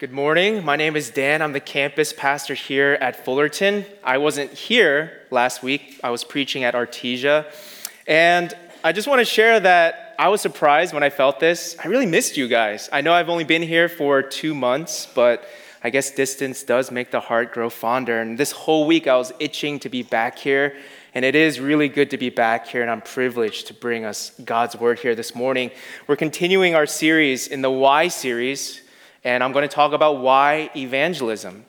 Good morning. My name is Dan. I'm the campus pastor here at Fullerton. I wasn't here last week, I was preaching at Artesia. And I just want to share that I was surprised when I felt this. I really missed you guys. I know I've only been here for two months, but I guess distance does make the heart grow fonder. And this whole week I was itching to be back here. And it is really good to be back here, and I'm privileged to bring us God's word here this morning. We're continuing our series in the Why series and I'm going to talk about why evangelism.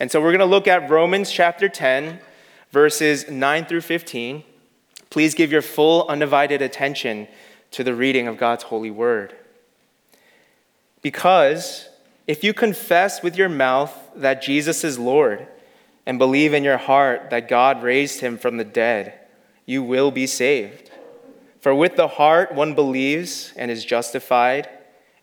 And so we're going to look at Romans chapter 10, verses 9 through 15. Please give your full, undivided attention to the reading of God's holy word. Because if you confess with your mouth that Jesus is Lord and believe in your heart that God raised him from the dead, you will be saved. For with the heart one believes and is justified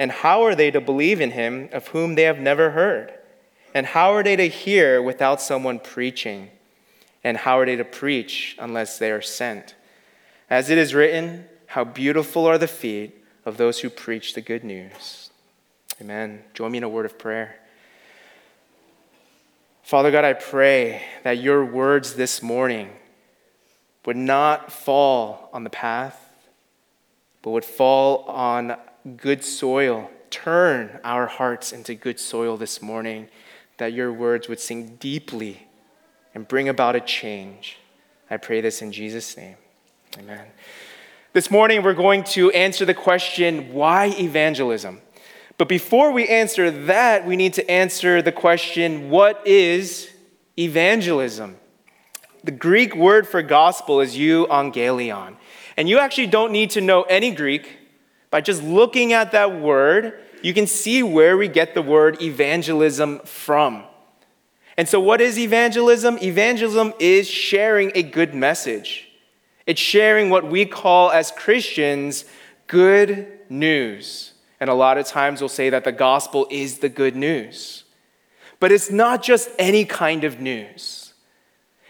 And how are they to believe in him of whom they have never heard? And how are they to hear without someone preaching? And how are they to preach unless they are sent? As it is written, how beautiful are the feet of those who preach the good news. Amen. Join me in a word of prayer. Father God, I pray that your words this morning would not fall on the path, but would fall on good soil. Turn our hearts into good soil this morning, that your words would sink deeply and bring about a change. I pray this in Jesus' name. Amen. This morning, we're going to answer the question why evangelism? But before we answer that, we need to answer the question what is evangelism? The Greek word for gospel is euangelion. And you actually don't need to know any Greek by just looking at that word, you can see where we get the word evangelism from. And so, what is evangelism? Evangelism is sharing a good message. It's sharing what we call as Christians good news. And a lot of times we'll say that the gospel is the good news. But it's not just any kind of news.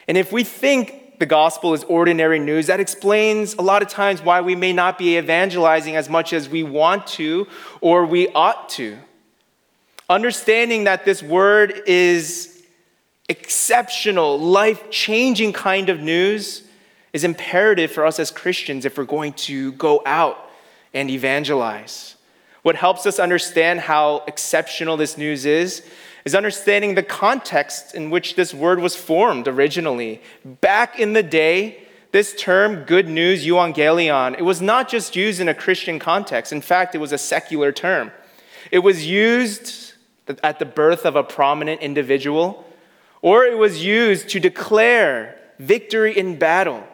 And if we think the gospel is ordinary news, that explains a lot of times why we may not be evangelizing as much as we want to or we ought to. Understanding that this word is exceptional, life changing kind of news is imperative for us as Christians if we're going to go out and evangelize. What helps us understand how exceptional this news is is understanding the context in which this word was formed originally. Back in the day, this term, good news, euangelion, it was not just used in a Christian context. In fact, it was a secular term. It was used at the birth of a prominent individual, or it was used to declare victory in battle,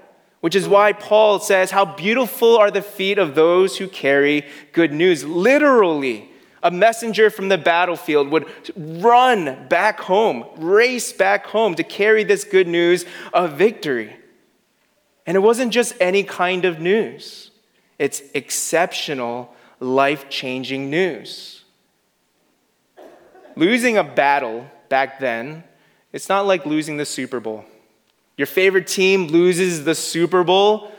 which is why Paul says, How beautiful are the feet of those who carry good news. Literally, a messenger from the battlefield would run back home, race back home to carry this good news of victory. And it wasn't just any kind of news, it's exceptional, life changing news. Losing a battle back then, it's not like losing the Super Bowl. Your favorite team loses the Super Bowl.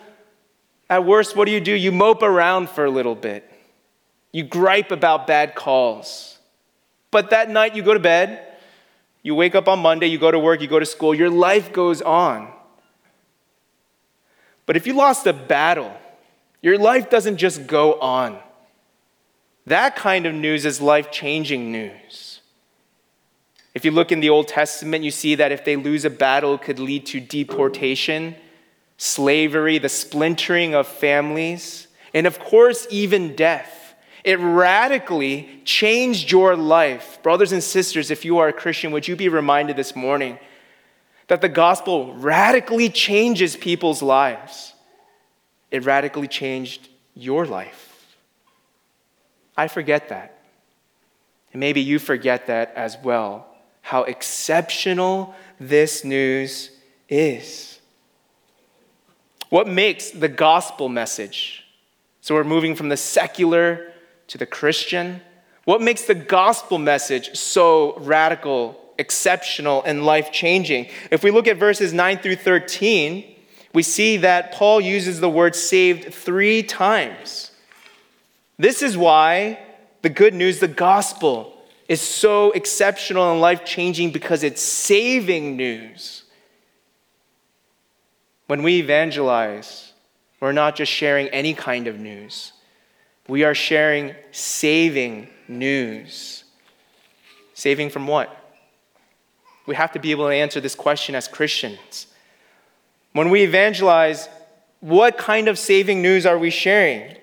At worst, what do you do? You mope around for a little bit. You gripe about bad calls. But that night you go to bed, you wake up on Monday, you go to work, you go to school, your life goes on. But if you lost a battle, your life doesn't just go on. That kind of news is life changing news. If you look in the Old Testament, you see that if they lose a battle, it could lead to deportation, slavery, the splintering of families, and of course, even death. It radically changed your life. Brothers and sisters, if you are a Christian, would you be reminded this morning that the gospel radically changes people's lives? It radically changed your life. I forget that. And maybe you forget that as well. how exceptional this news is. What makes the gospel message? So we're moving from the secular to the Christian. What makes the gospel message so radical, exceptional, and life changing? If we look at verses 9 through 13, we see that Paul uses the word saved three times. This is why the good news, the gospel, is so exceptional and life changing because it's saving news. When we evangelize, we're not just sharing any kind of news, we are sharing saving news. Saving from what? We have to be able to answer this question as Christians. When we evangelize, what kind of saving news are we sharing? And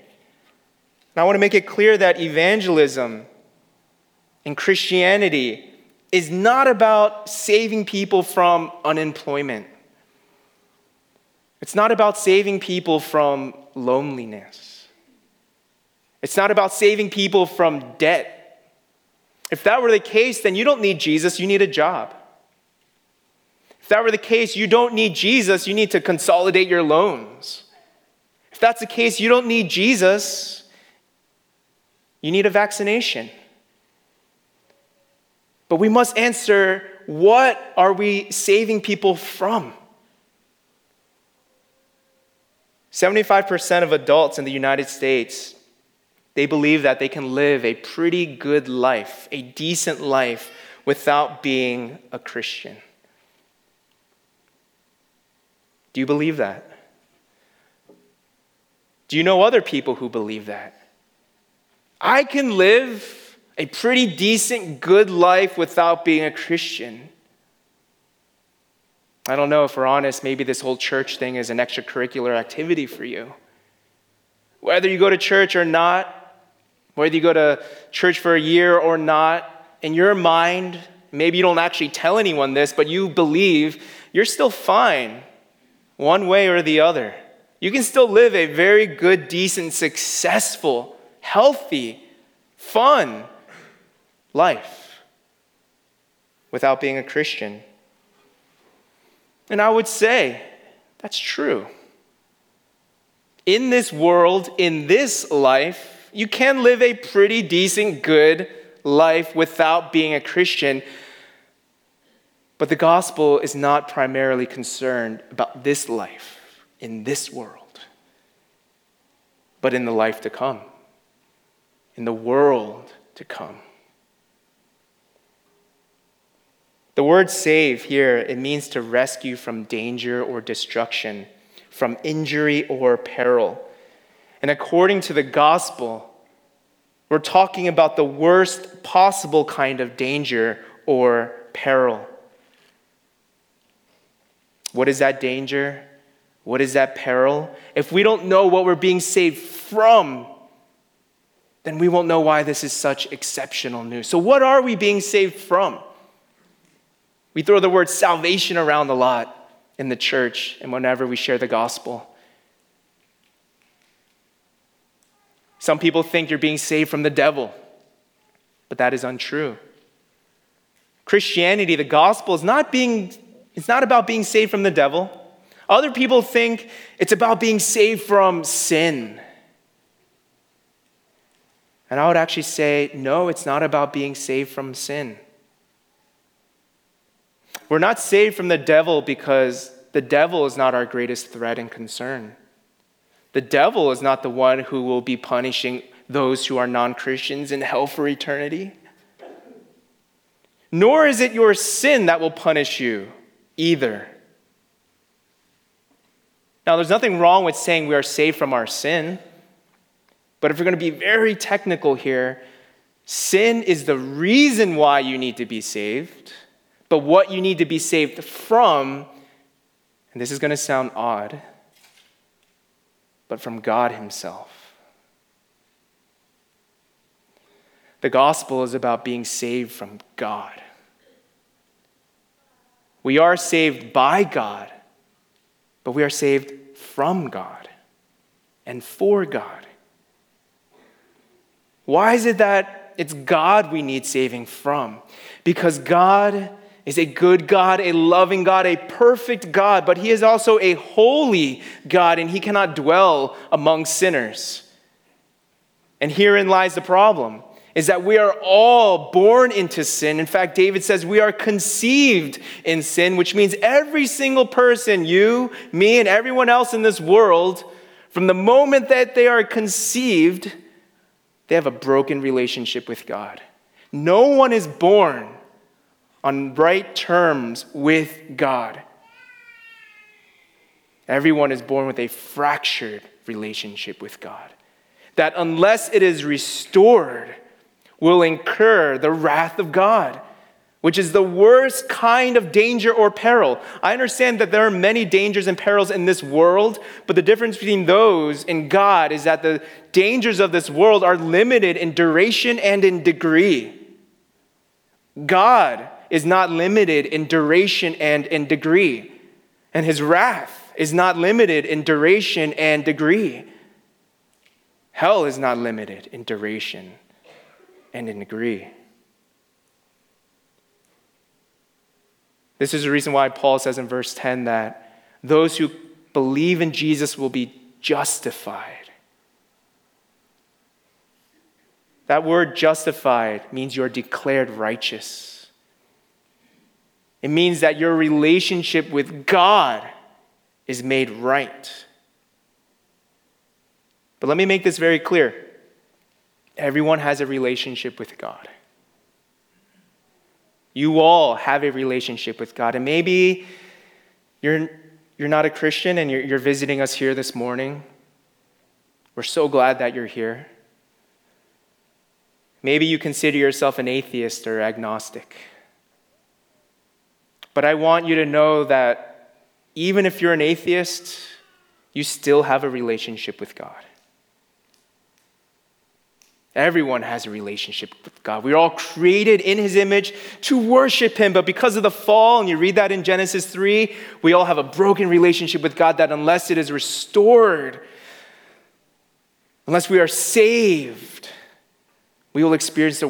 I want to make it clear that evangelism in Christianity is not about saving people from unemployment. It's not about saving people from loneliness. It's not about saving people from debt. If that were the case, then you don't need Jesus, you need a job. If that were the case, you don't need Jesus, you need to consolidate your loans. If that's the case, you don't need Jesus, you need a vaccination. But we must answer what are we saving people from? 75% of adults in the United States they believe that they can live a pretty good life, a decent life without being a Christian. Do you believe that? Do you know other people who believe that? I can live a pretty decent, good life without being a Christian. I don't know if we're honest, maybe this whole church thing is an extracurricular activity for you. Whether you go to church or not, whether you go to church for a year or not, in your mind, maybe you don't actually tell anyone this, but you believe you're still fine one way or the other. You can still live a very good, decent, successful, healthy, fun life without being a Christian. And I would say that's true. In this world, in this life, you can live a pretty decent, good life without being a Christian. But the gospel is not primarily concerned about this life in this world, but in the life to come, in the world to come. The word save here, it means to rescue from danger or destruction, from injury or peril. And according to the gospel, we're talking about the worst possible kind of danger or peril. What is that danger? What is that peril? If we don't know what we're being saved from, then we won't know why this is such exceptional news. So, what are we being saved from? We throw the word salvation around a lot in the church and whenever we share the gospel. Some people think you're being saved from the devil, but that is untrue. Christianity, the gospel, is not being it's not about being saved from the devil. Other people think it's about being saved from sin. And I would actually say, no, it's not about being saved from sin. We're not saved from the devil because the devil is not our greatest threat and concern. The devil is not the one who will be punishing those who are non Christians in hell for eternity. Nor is it your sin that will punish you either. Now, there's nothing wrong with saying we are saved from our sin, but if we're going to be very technical here, sin is the reason why you need to be saved, but what you need to be saved from, and this is going to sound odd, but from God Himself. The gospel is about being saved from God. We are saved by God, but we are saved from God and for God. Why is it that it's God we need saving from. Because God is a good God, a loving God, a perfect God, but He is also a holy God, and He cannot dwell among sinners. And herein lies the problem is that we are all born into sin. In fact, David says we are conceived in sin, which means every single person, you, me, and everyone else in this world, from the moment that they are conceived, they have a broken relationship with God. No one is born on right terms with God. Everyone is born with a fractured relationship with God. That unless it is restored, will incur the wrath of God, which is the worst kind of danger or peril. I understand that there are many dangers and perils in this world, but the difference between those and God is that the dangers of this world are limited in duration and in degree. God is not limited in duration and in degree. And his wrath is not limited in duration and degree. Hell is not limited in duration and in degree. This is the reason why Paul says in verse 10 that those who believe in Jesus will be justified. That word justified means you're declared righteous. It means that your relationship with God is made right. But let me make this very clear everyone has a relationship with God. You all have a relationship with God. And maybe you're, you're not a Christian and you're, you're visiting us here this morning. We're so glad that you're here. Maybe you consider yourself an atheist or agnostic. But I want you to know that even if you're an atheist, you still have a relationship with God. Everyone has a relationship with God. We're all created in His image to worship Him, but because of the fall, and you read that in Genesis 3, we all have a broken relationship with God that unless it is restored, unless we are saved, we will experience the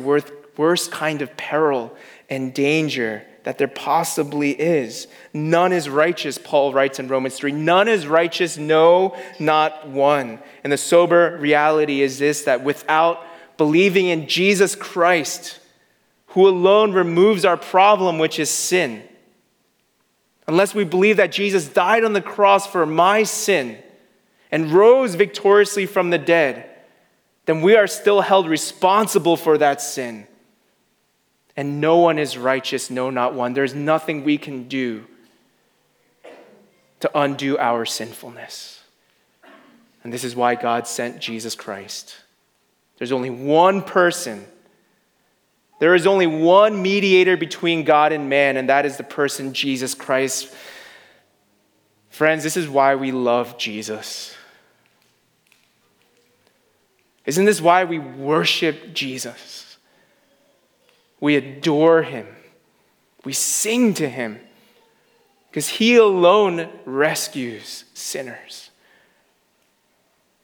worst kind of peril and danger that there possibly is. None is righteous, Paul writes in Romans 3. None is righteous, no, not one. And the sober reality is this that without believing in Jesus Christ, who alone removes our problem, which is sin, unless we believe that Jesus died on the cross for my sin and rose victoriously from the dead, then we are still held responsible for that sin and no one is righteous, no, not one. There's nothing we can do to undo our sinfulness. And this is why God sent Jesus Christ. There's only one person. There is only one mediator between God and man, and that is the person Jesus Christ. Friends, this is why we love Jesus. Isn't this why we worship Jesus? We adore him. We sing to him because he alone rescues sinners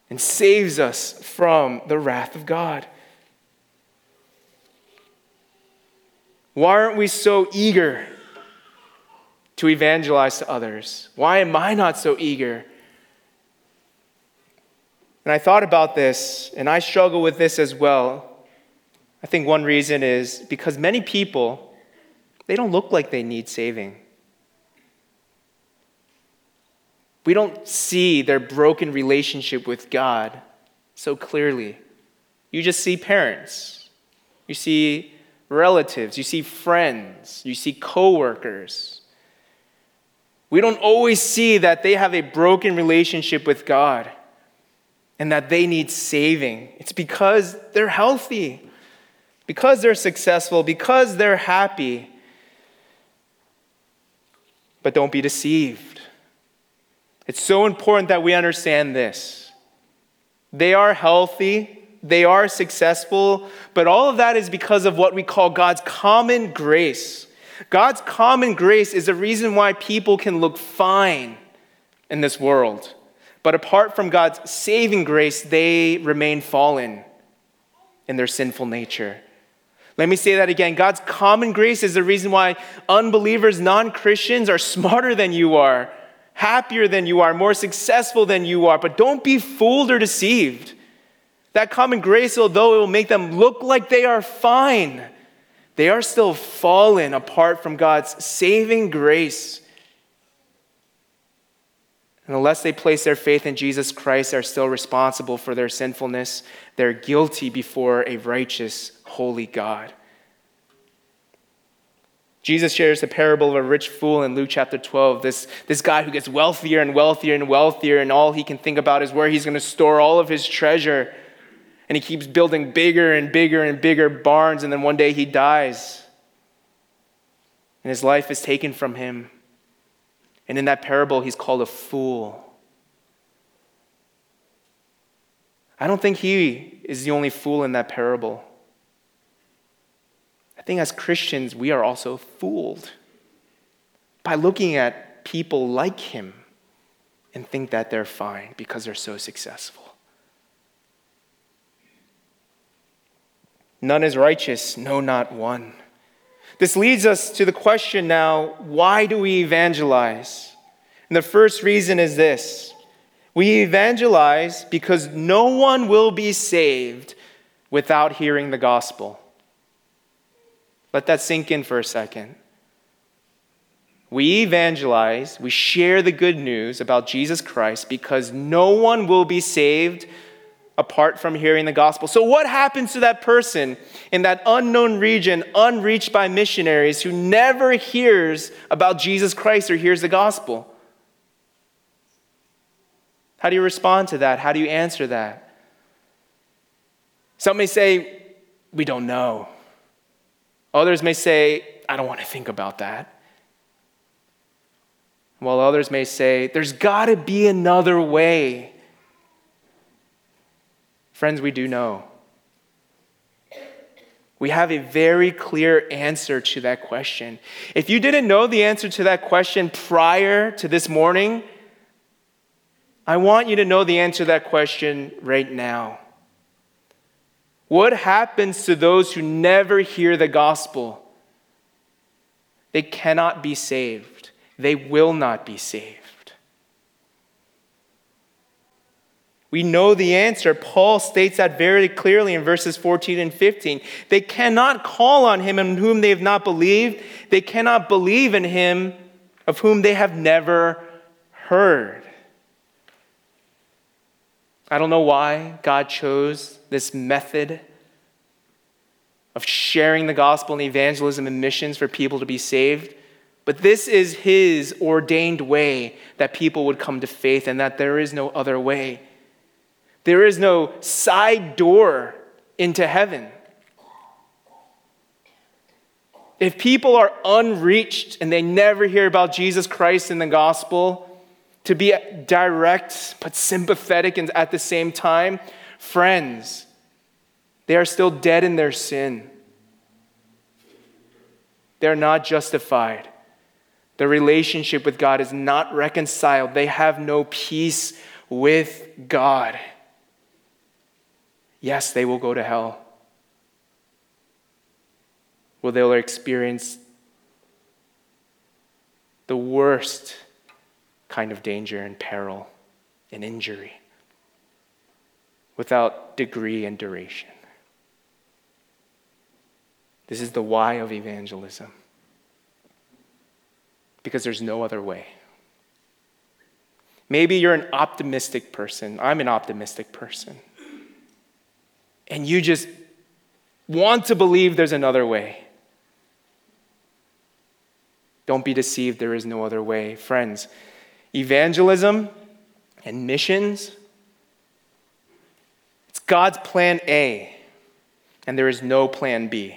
and saves us from the wrath of God. Why aren't we so eager to evangelize to others? Why am I not so eager? And I thought about this, and I struggle with this as well. I think one reason is because many people, they don't look like they need saving. We don't see their broken relationship with God so clearly. You just see parents, you see relatives, you see friends, you see coworkers. We don't always see that they have a broken relationship with God and that they need saving. It's because they're healthy because they're successful, because they're happy. But don't be deceived. It's so important that we understand this. They are healthy, they are successful, but all of that is because of what we call God's common grace. God's common grace is the reason why people can look fine in this world. But apart from God's saving grace, they remain fallen in their sinful nature. Let me say that again. God's common grace is the reason why unbelievers, non Christians, are smarter than you are, happier than you are, more successful than you are. But don't be fooled or deceived. That common grace, although it will make them look like they are fine, they are still fallen apart from God's saving grace. And unless they place their faith in Jesus Christ, they are still responsible for their sinfulness. They're guilty before a righteous, holy God. Jesus shares the parable of a rich fool in Luke chapter 12. This, this guy who gets wealthier and wealthier and wealthier, and all he can think about is where he's going to store all of his treasure. And he keeps building bigger and bigger and bigger barns, and then one day he dies. And his life is taken from him. And in that parable, he's called a fool. I don't think he is the only fool in that parable. I think as Christians, we are also fooled by looking at people like him and think that they're fine because they're so successful. None is righteous, no, not one. This leads us to the question now why do we evangelize? And the first reason is this we evangelize because no one will be saved without hearing the gospel. Let that sink in for a second. We evangelize, we share the good news about Jesus Christ because no one will be saved apart from hearing the gospel. So, what happens to that person in that unknown region, unreached by missionaries, who never hears about Jesus Christ or hears the gospel? How do you respond to that? How do you answer that? Some may say, We don't know. Others may say, I don't want to think about that. While others may say, There's got to be another way. Friends, we do know. We have a very clear answer to that question. If you didn't know the answer to that question prior to this morning, I want you to know the answer to that question right now. What happens to those who never hear the gospel? They cannot be saved. They will not be saved. We know the answer. Paul states that very clearly in verses 14 and 15. They cannot call on him in whom they have not believed. They cannot believe in him of whom they have never heard. I don't know why God chose this method of sharing the gospel and evangelism and missions for people to be saved. But this is His ordained way that people would come to faith and that there is no other way. There is no side door into heaven. If people are unreached and they never hear about Jesus Christ and the gospel, to be direct but sympathetic and at the same time, friends, they are still dead in their sin. They're not justified. Their relationship with God is not reconciled. They have no peace with God. Yes, they will go to hell. Where they'll experience the worst kind of danger and peril and injury without degree and duration. This is the why of evangelism. Because there's no other way. Maybe you're an optimistic person. I'm an optimistic person. And you just want to believe there's another way. Don't be deceived, there is no other way. Friends, evangelism and missions, God's plan A, and there is no plan B.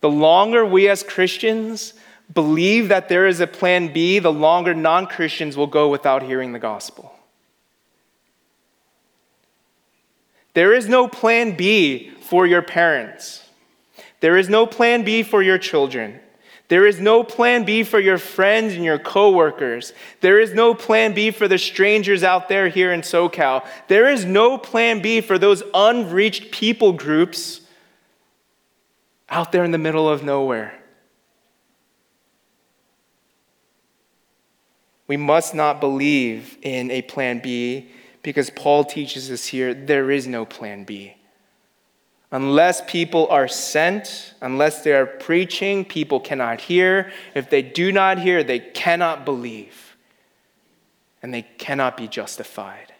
The longer we as Christians believe that there is a plan B, the longer non Christians will go without hearing the gospel. There is no plan B for your parents. There is no plan B for your children. There is no plan B for your friends and your coworkers. There is no plan B for the strangers out there here in SoCal. There is no plan B for those unreached people groups out there in the middle of nowhere. We must not believe in a plan B because Paul teaches us here there is no plan B. Unless people are sent, unless they are preaching, people cannot hear. If they do not hear, they cannot believe. And they cannot be justified.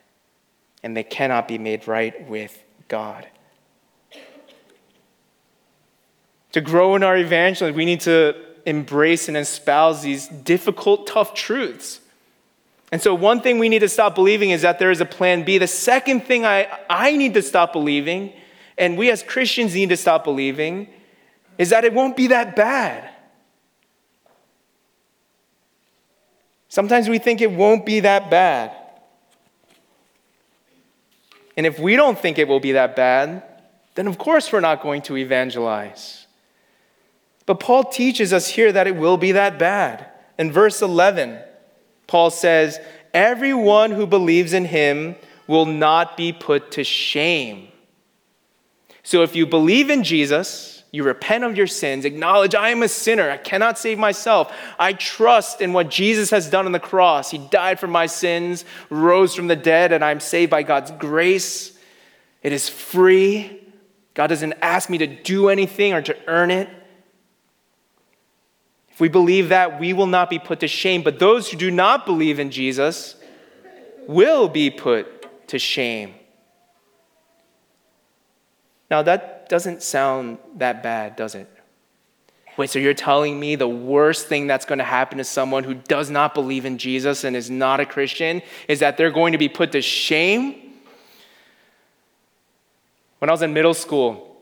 And they cannot be made right with God. To grow in our evangelism, we need to embrace and espouse these difficult, tough truths. And so, one thing we need to stop believing is that there is a plan B. The second thing I, I need to stop believing and we as Christians need to stop believing is that it won't be that bad. Sometimes we think it won't be that bad. And if we don't think it will be that bad, then of course we're not going to evangelize. But Paul teaches us here that it will be that bad. In verse 11, Paul says, Everyone who believes in him will not be put to shame. So if you believe in Jesus, you repent of your sins, acknowledge I am a sinner, I cannot save myself. I trust in what Jesus has done on the cross. He died for my sins, rose from the dead, and I'm saved by God's grace. It is free. God doesn't ask me to do anything or to earn it. If we believe that, we will not be put to shame. But those who do not believe in Jesus will be put to shame. Now, that doesn't sound that bad, does it? Wait, so you're telling me the worst thing that's going to happen to someone who does not believe in Jesus and is not a Christian is that they're going to be put to shame? When I was in middle school,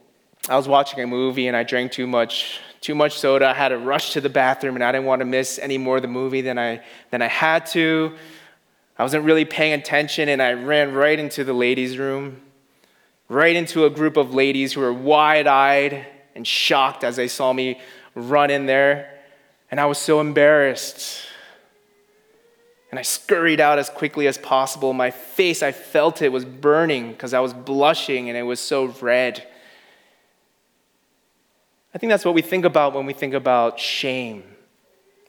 I was watching a movie and I drank too much too much soda. I had to rush to the bathroom and I didn't want to miss any more of the movie than I than I had to. I wasn't really paying attention and I ran right into the ladies' room right into a group of ladies who were wide eyed and shocked as they saw me run in there. And I was so embarrassed. And I scurried out as quickly as possible. My face, I felt it was burning because I was blushing and it was so red. I think that's what we think about when we think about shame,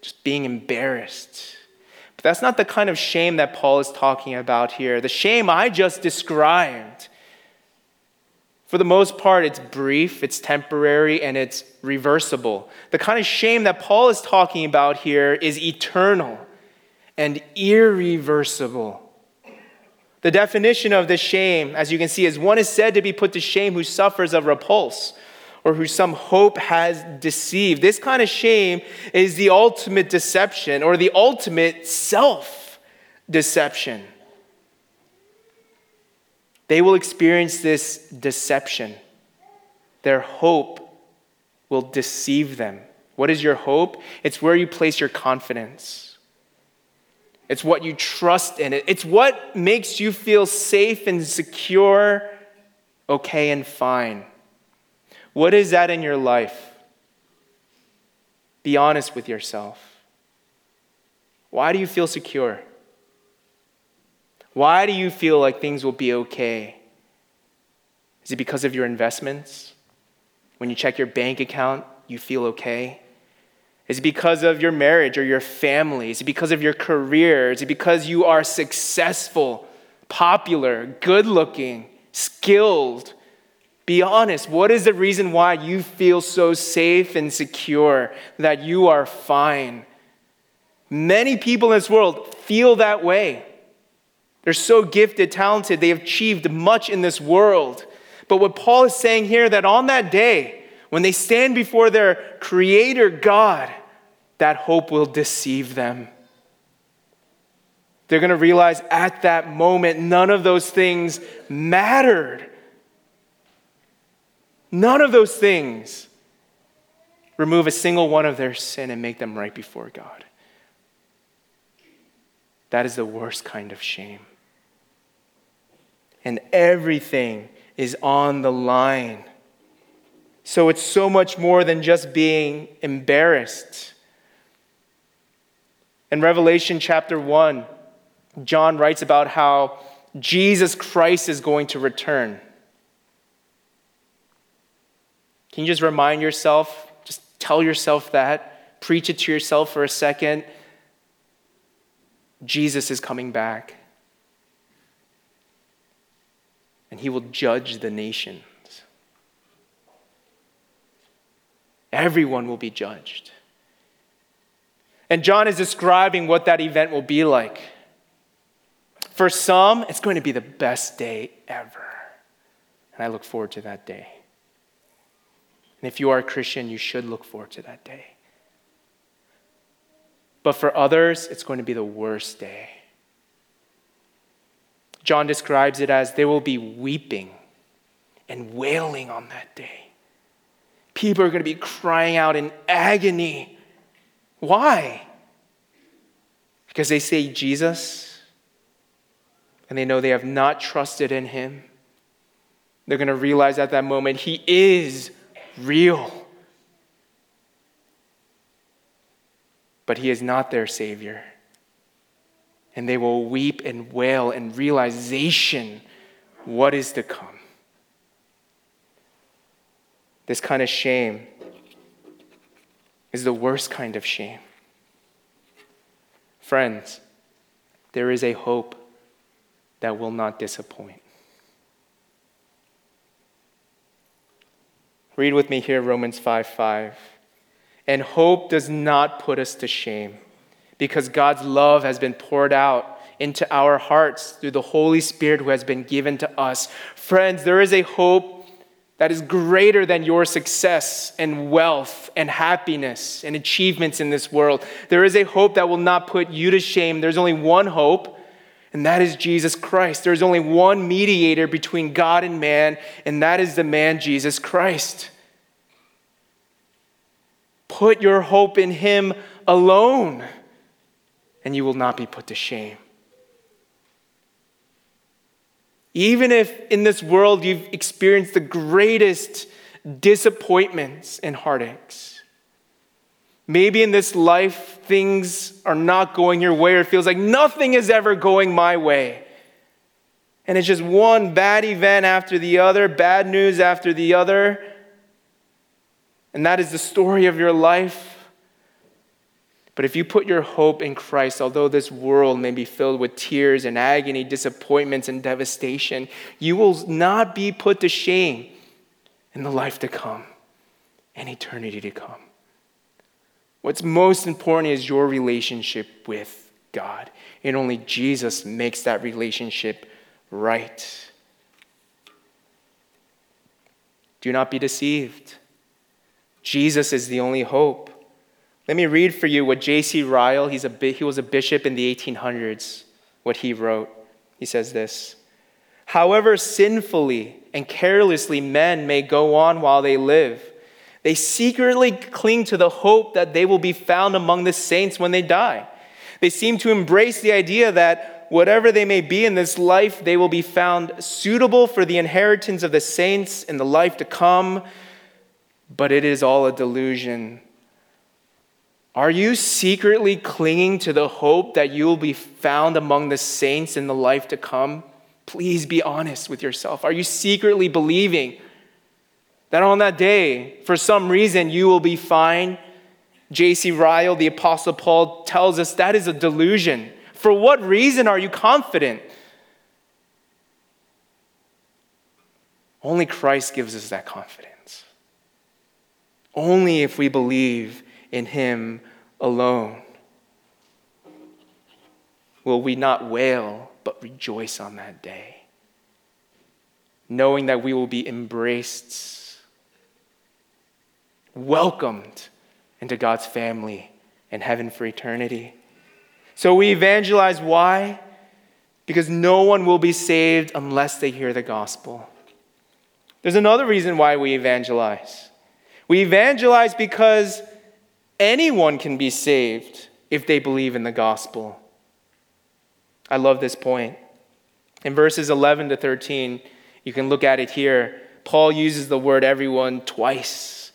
just being embarrassed. But that's not the kind of shame that Paul is talking about here. The shame I just described for the most part, it's brief, it's temporary, and it's reversible. The kind of shame that Paul is talking about here is eternal and irreversible. The definition of this shame, as you can see, is one is said to be put to shame who suffers of repulse or who some hope has deceived. This kind of shame is the ultimate deception or the ultimate self deception they will experience this deception. Their hope will deceive them. What is your hope? It's where you place your confidence. It's what you trust in. It's what makes you feel safe and secure, okay and fine. What is that in your life? Be honest with yourself. Why do you feel secure? Why do you feel like things will be okay? Is it because of your investments? When you check your bank account, you feel okay? Is it because of your marriage or your family? Is it because of your career? Is it because you are successful, popular, good looking, skilled? Be honest. What is the reason why you feel so safe and secure that you are fine? Many people in this world feel that way. They're so gifted, talented, they have achieved much in this world. But what Paul is saying here that on that day, when they stand before their creator God, that hope will deceive them. They're going to realize at that moment none of those things mattered. None of those things remove a single one of their sin and make them right before God. That is the worst kind of shame and everything is on the line. So it's so much more than just being embarrassed. In Revelation chapter 1, John writes about how Jesus Christ is going to return. Can you just remind yourself, just tell yourself that, preach it to yourself for a second? Jesus is coming back. And he will judge the nations. Everyone will be judged. And John is describing what that event will be like. For some, it's going to be the best day ever. And I look forward to that day. And if you are a Christian, you should look forward to that day. But for others, it's going to be the worst day. John describes it as there will be weeping and wailing on that day. People are going to be crying out in agony. Why? Because they say Jesus and they know they have not trusted in him. They're going to realize at that moment he is real. But he is not their Savior. And they will weep and wail in realization what is to come. This kind of shame is the worst kind of shame. Friends, there is a hope that will not disappoint. Read with me here Romans 5 5. And hope does not put us to shame because God's love has been poured out into our hearts through the Holy Spirit who has been given to us. Friends, there is a hope that is greater than your success and wealth and happiness and achievements in this world. There is a hope that will not put you to shame. There's only one hope, and that is Jesus Christ. There's only one mediator between God and man, and that is the man Jesus Christ. Put your hope in Him alone, and you will not be put to shame. Even if in this world you've experienced the greatest disappointments and heartaches, maybe in this life things are not going your way, or it feels like nothing is ever going my way. And it's just one bad event after the other, bad news after the other and that is the story of your life. But if you put your hope in Christ, although this world may be filled with tears and agony, disappointments and devastation, you will not be put to shame in the life to come and eternity to come. What's most important is your relationship with God. And only Jesus makes that relationship right. Do not be deceived. Jesus is the only hope. Let me read for you what J.C. Ryle, he's a, he was a bishop in the 1800s, what he wrote. He says this However sinfully and carelessly men may go on while they live, they secretly cling to the hope that they will be found among the saints when they die. They seem to embrace the idea that whatever they may be in this life, they will be found suitable for the inheritance of the saints in the life to come but it is all a delusion. Are you secretly clinging to the hope that you will be found among the saints in the life to come? Please be honest with yourself. Are you secretly believing that on that day, for some reason, you will be fine? J.C. Ryle, the Apostle Paul, tells us that is a delusion. For what reason are you confident? Only Christ gives us that confidence. Only if we believe in Him alone will we not wail, but rejoice on that day, knowing that we will be embraced, welcomed into God's family and heaven for eternity. So we evangelize. Why? Because no one will be saved unless they hear the gospel. There's another reason why we evangelize. We evangelize because anyone can be saved if they believe in the gospel. I love this point. In verses 11 to 13, you can look at it here. Paul uses the word everyone twice.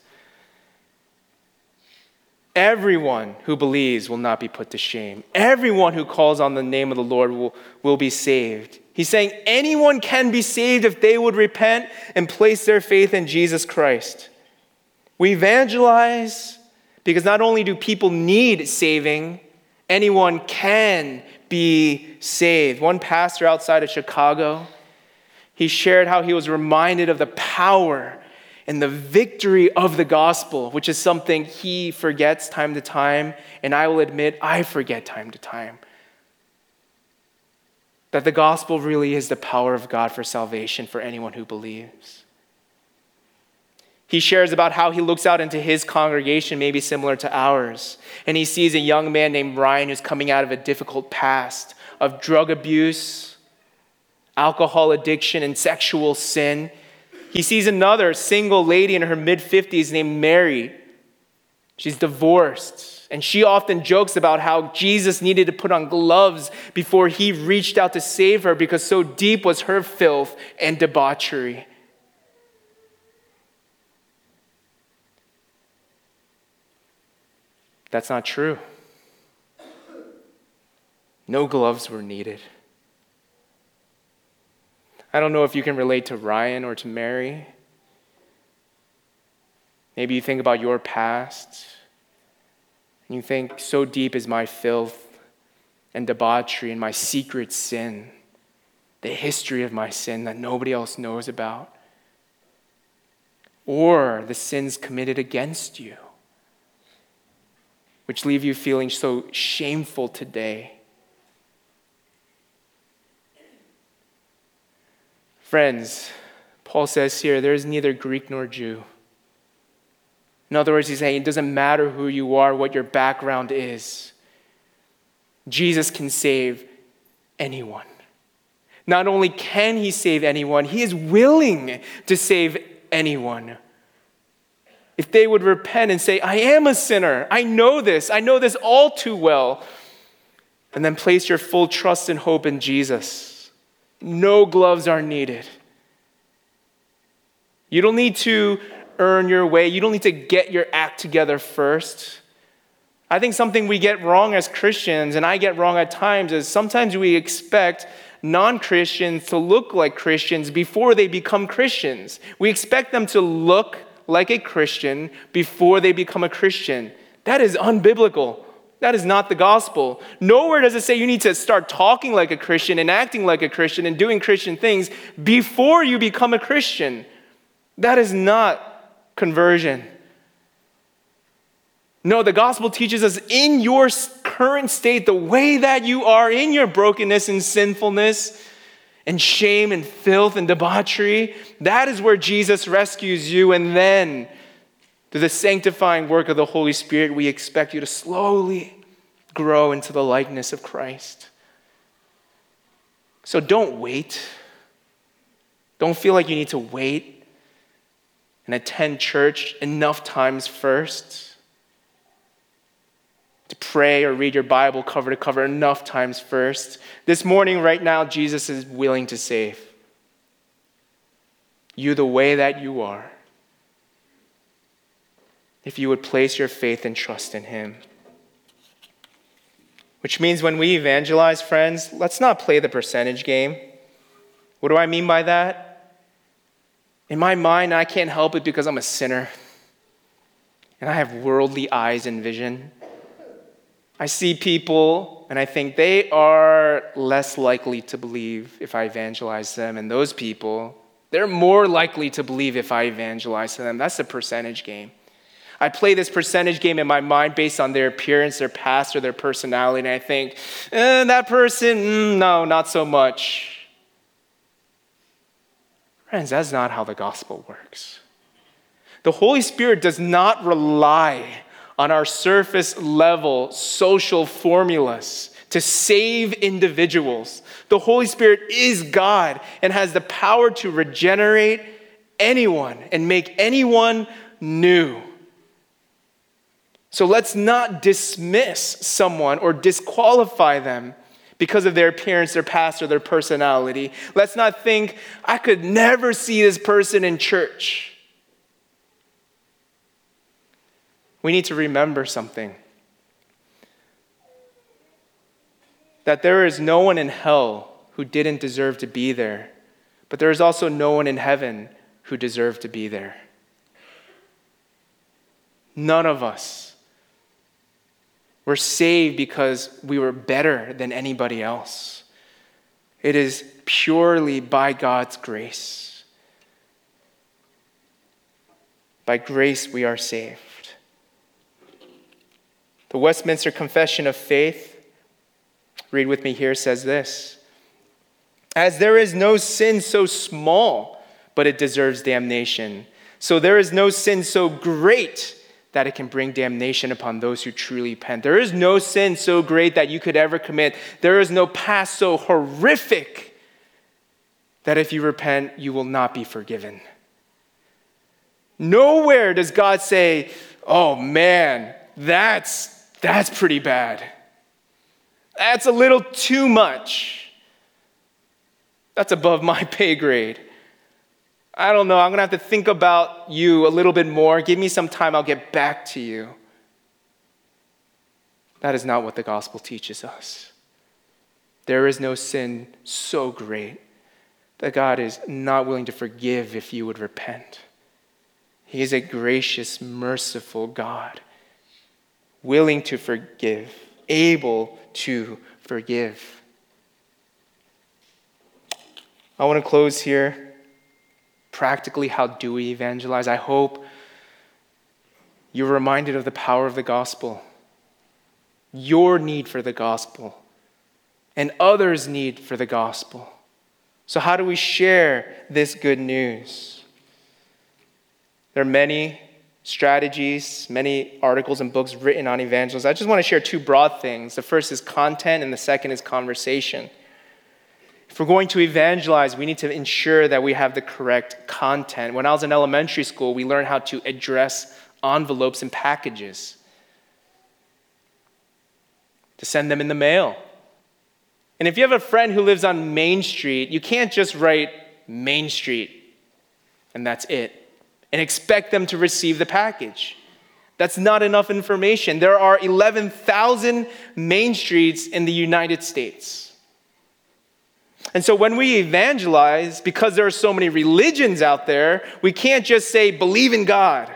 Everyone who believes will not be put to shame. Everyone who calls on the name of the Lord will, will be saved. He's saying anyone can be saved if they would repent and place their faith in Jesus Christ. We evangelize because not only do people need saving, anyone can be saved. One pastor outside of Chicago, he shared how he was reminded of the power and the victory of the gospel, which is something he forgets time to time, and I will admit I forget time to time. That the gospel really is the power of God for salvation for anyone who believes. He shares about how he looks out into his congregation, maybe similar to ours, and he sees a young man named Ryan who's coming out of a difficult past of drug abuse, alcohol addiction, and sexual sin. He sees another single lady in her mid 50s named Mary. She's divorced, and she often jokes about how Jesus needed to put on gloves before he reached out to save her because so deep was her filth and debauchery. That's not true. No gloves were needed. I don't know if you can relate to Ryan or to Mary. Maybe you think about your past and you think, so deep is my filth and debauchery and my secret sin, the history of my sin that nobody else knows about, or the sins committed against you, which leave you feeling so shameful today. Friends, Paul says here, there is neither Greek nor Jew. In other words, he's saying it doesn't matter who you are, what your background is. Jesus can save anyone. Not only can he save anyone, he is willing to save anyone. If they would repent and say, I am a sinner, I know this, I know this all too well, and then place your full trust and hope in Jesus no gloves are needed. You don't need to earn your way, you don't need to get your act together first. I think something we get wrong as Christians, and I get wrong at times, is sometimes we expect non Christians to look like Christians before they become Christians. We expect them to look like a Christian before they become a Christian. That is unbiblical. That is not the gospel. Nowhere does it say you need to start talking like a Christian and acting like a Christian and doing Christian things before you become a Christian. That is not conversion. No, the gospel teaches us in your current state, the way that you are, in your brokenness and sinfulness and shame and filth and debauchery, that is where Jesus rescues you. And then through the sanctifying work of the Holy Spirit, we expect you to slowly grow into the likeness of Christ. So don't wait. Don't feel like you need to wait and attend church enough times first. To pray or read your Bible cover to cover enough times first. This morning, right now, Jesus is willing to save you the way that you are if you would place your faith and trust in Him. Which means when we evangelize, friends, let's not play the percentage game. What do I mean by that? In my mind, I can't help it because I'm a sinner and I have worldly eyes and vision. I see people and I think they are less likely to believe if I evangelize them, and those people, they're more likely to believe if I evangelize to them. That's a percentage game. I play this percentage game in my mind based on their appearance, their past, or their personality, and I think, eh, that person, mm, no, not so much. Friends, that's not how the gospel works. The Holy Spirit does not rely on our surface level social formulas to save individuals. The Holy Spirit is God and has the power to regenerate anyone and make anyone new. So let's not dismiss someone or disqualify them because of their appearance, their past, or their personality. Let's not think, I could never see this person in church. We need to remember something that there is no one in hell who didn't deserve to be there, but there is also no one in heaven who deserved to be there. None of us. We're saved because we were better than anybody else. It is purely by God's grace. By grace, we are saved. The Westminster Confession of Faith read with me here, says this As there is no sin so small, but it deserves damnation, so there is no sin so great that it can bring damnation upon those who truly repent. There is no sin so great that you could ever commit. There is no past so horrific that if you repent, you will not be forgiven. Nowhere does God say, oh man, that's, that's pretty bad. That's a little too much. That's above my pay grade. I don't know. I'm going to have to think about you a little bit more. Give me some time. I'll get back to you. That is not what the gospel teaches us. There is no sin so great that God is not willing to forgive if you would repent. He is a gracious, merciful God, willing to forgive, able to forgive. I want to close here. Practically, how do we evangelize? I hope you're reminded of the power of the gospel, your need for the gospel, and others' need for the gospel. So, how do we share this good news? There are many strategies, many articles and books written on evangelism. I just want to share two broad things. The first is content, and the second is conversation. If we're going to evangelize, we need to ensure that we have the correct content. When I was in elementary school, we learned how to address envelopes and packages, to send them in the mail. And if you have a friend who lives on Main Street, you can't just write Main Street and that's it and expect them to receive the package. That's not enough information. There are 11,000 main streets in the United States. And so when we evangelize, because there are so many religions out there, we can't just say, believe in God.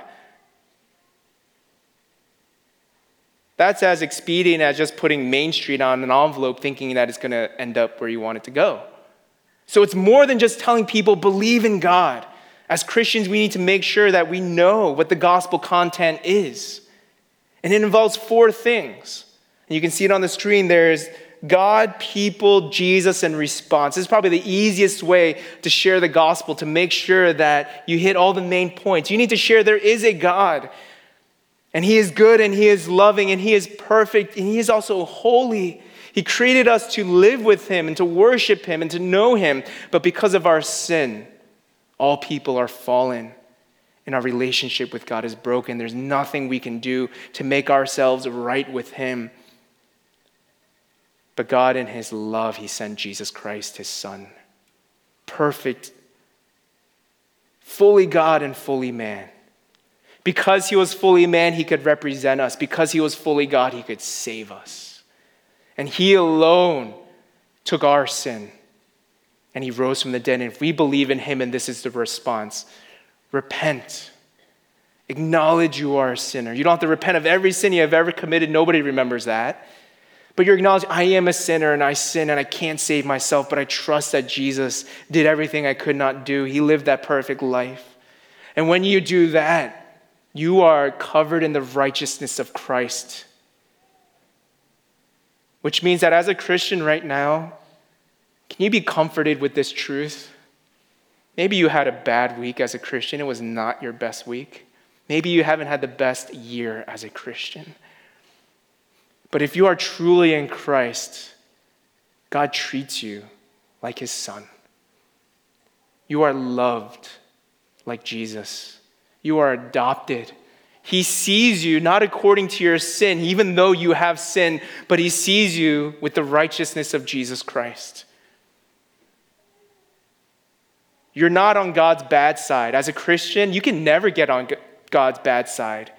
That's as expedient as just putting Main Street on an envelope thinking that it's going to end up where you want it to go. So it's more than just telling people, believe in God. As Christians, we need to make sure that we know what the gospel content is. And it involves four things. And you can see it on the screen. There's God, people, Jesus, and response. This is probably the easiest way to share the gospel, to make sure that you hit all the main points. You need to share there is a God, and He is good, and He is loving, and He is perfect, and He is also holy. He created us to live with Him and to worship Him and to know Him, but because of our sin, all people are fallen and our relationship with God is broken. There's nothing we can do to make ourselves right with Him. But God, in His love, He sent Jesus Christ, His Son. Perfect, fully God and fully man. Because He was fully man, He could represent us. Because He was fully God, He could save us. And He alone took our sin and he rose from the dead. And if we believe in him, and this is the response repent. Acknowledge you are a sinner. You don't have to repent of every sin you have ever committed. Nobody remembers that. But you're acknowledging, I am a sinner and I sin and I can't save myself, but I trust that Jesus did everything I could not do. He lived that perfect life. And when you do that, you are covered in the righteousness of Christ. Which means that as a Christian right now, can you be comforted with this truth? Maybe you had a bad week as a Christian, it was not your best week. Maybe you haven't had the best year as a Christian. But if you are truly in Christ, God treats you like his son. You are loved like Jesus. You are adopted. He sees you not according to your sin, even though you have sin, but He sees you with the righteousness of Jesus Christ. You're not on God's bad side. As a Christian, you can never get on God's bad side.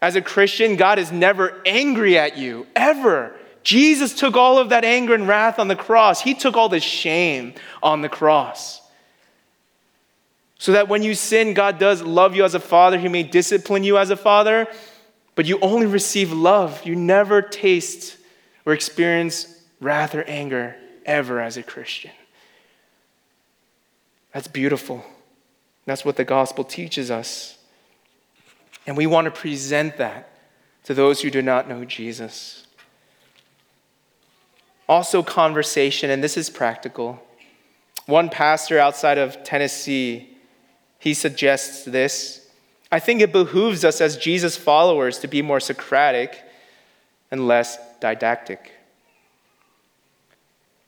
As a Christian, God is never angry at you, ever. Jesus took all of that anger and wrath on the cross. He took all the shame on the cross. So that when you sin, God does love you as a father. He may discipline you as a father, but you only receive love. You never taste or experience wrath or anger ever as a Christian. That's beautiful. That's what the gospel teaches us. And we want to present that to those who do not know Jesus. Also, conversation, and this is practical. One pastor outside of Tennessee, he suggests this. I think it behooves us as Jesus followers to be more Socratic and less didactic.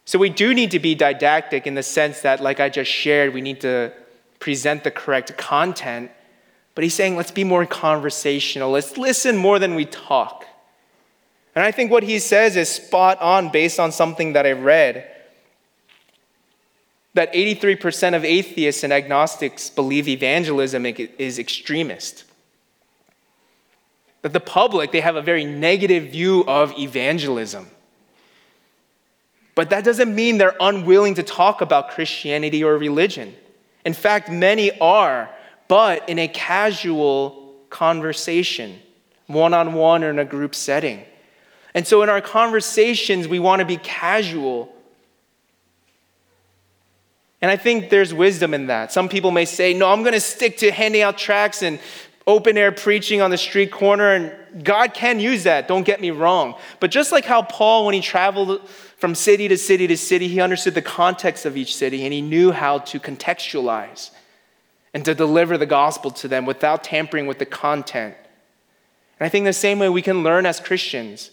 So we do need to be didactic in the sense that, like I just shared, we need to present the correct content. But he's saying, let's be more conversational. Let's listen more than we talk. And I think what he says is spot on based on something that I read. That 83% of atheists and agnostics believe evangelism is extremist. That the public, they have a very negative view of evangelism. But that doesn't mean they're unwilling to talk about Christianity or religion. In fact, many are, but in a casual conversation, one on one or in a group setting. And so in our conversations, we want to be casual. And I think there's wisdom in that. Some people may say, no, I'm going to stick to handing out tracts and open air preaching on the street corner. And God can use that, don't get me wrong. But just like how Paul, when he traveled from city to city to city, he understood the context of each city and he knew how to contextualize and to deliver the gospel to them without tampering with the content. And I think the same way we can learn as Christians.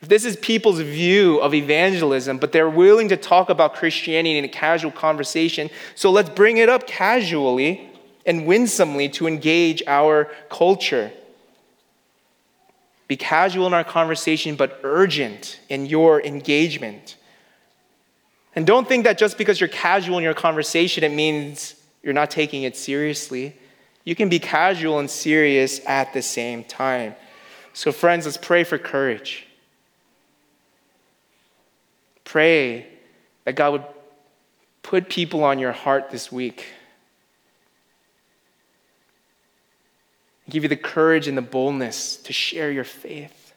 If this is people's view of evangelism, but they're willing to talk about Christianity in a casual conversation, so let's bring it up casually and winsomely to engage our culture. Be casual in our conversation, but urgent in your engagement. And don't think that just because you're casual in your conversation, it means you're not taking it seriously. You can be casual and serious at the same time. So, friends, let's pray for courage. Pray that God would put people on your heart this week give you the courage and the boldness to share your faith.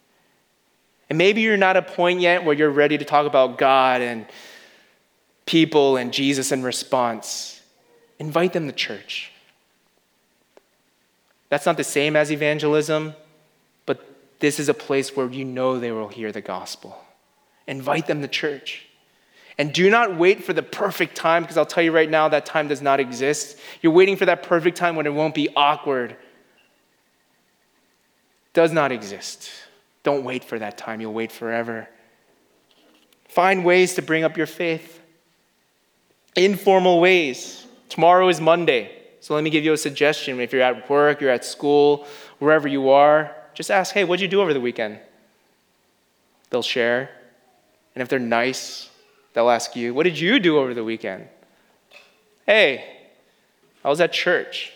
And maybe you're not at a point yet where you're ready to talk about God and people and Jesus in response. Invite them to church. That's not the same as evangelism, but this is a place where you know they will hear the gospel. Invite them to church. And do not wait for the perfect time, because I'll tell you right now, that time does not exist. You're waiting for that perfect time when it won't be awkward, does not exist. Don't wait for that time, you'll wait forever. Find ways to bring up your faith. Informal ways. Tomorrow is Monday. So let me give you a suggestion. If you're at work, you're at school, wherever you are, just ask, hey, what'd you do over the weekend? They'll share. And if they're nice, they'll ask you, what did you do over the weekend? Hey, I was at church.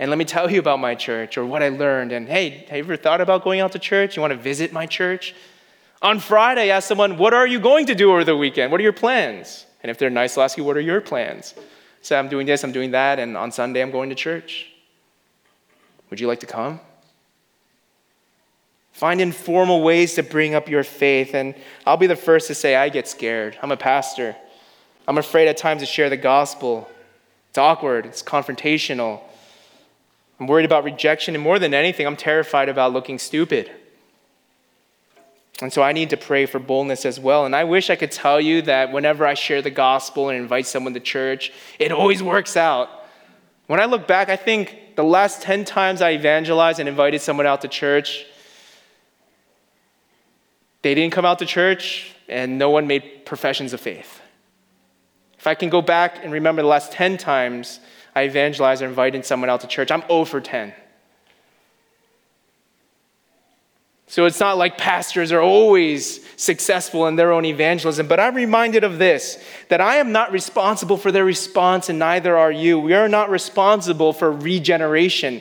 And let me tell you about my church or what I learned. And hey, have you ever thought about going out to church? You want to visit my church? On Friday, ask someone, What are you going to do over the weekend? What are your plans? And if they're nice, they'll ask you, What are your plans? Say, I'm doing this, I'm doing that, and on Sunday, I'm going to church. Would you like to come? Find informal ways to bring up your faith. And I'll be the first to say, I get scared. I'm a pastor. I'm afraid at times to share the gospel. It's awkward, it's confrontational. I'm worried about rejection, and more than anything, I'm terrified about looking stupid. And so I need to pray for boldness as well. And I wish I could tell you that whenever I share the gospel and invite someone to church, it always works out. When I look back, I think the last 10 times I evangelized and invited someone out to church, they didn't come out to church and no one made professions of faith. If I can go back and remember the last 10 times I evangelize or invited someone out to church, I'm 0 for 10. So it's not like pastors are always successful in their own evangelism, but I'm reminded of this that I am not responsible for their response, and neither are you. We are not responsible for regeneration,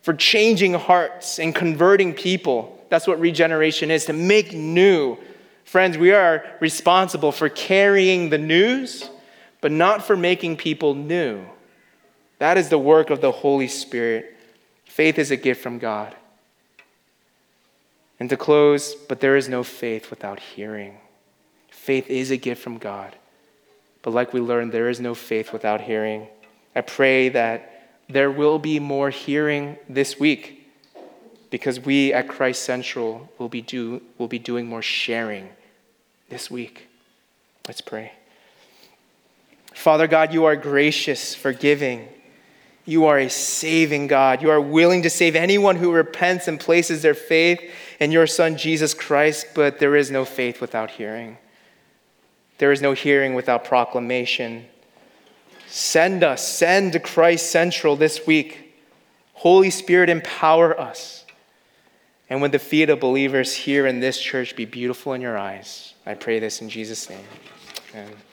for changing hearts and converting people. That's what regeneration is to make new. Friends, we are responsible for carrying the news, but not for making people new. That is the work of the Holy Spirit. Faith is a gift from God. And to close, but there is no faith without hearing. Faith is a gift from God. But like we learned, there is no faith without hearing. I pray that there will be more hearing this week because we at Christ Central will be, do, will be doing more sharing this week. Let's pray. Father God, you are gracious, forgiving, you are a saving God. You are willing to save anyone who repents and places their faith in your Son, Jesus Christ, but there is no faith without hearing. There is no hearing without proclamation. Send us, send to Christ Central this week. Holy Spirit, empower us. And when the feet of believers here in this church be beautiful in your eyes, I pray this in Jesus' name. Amen.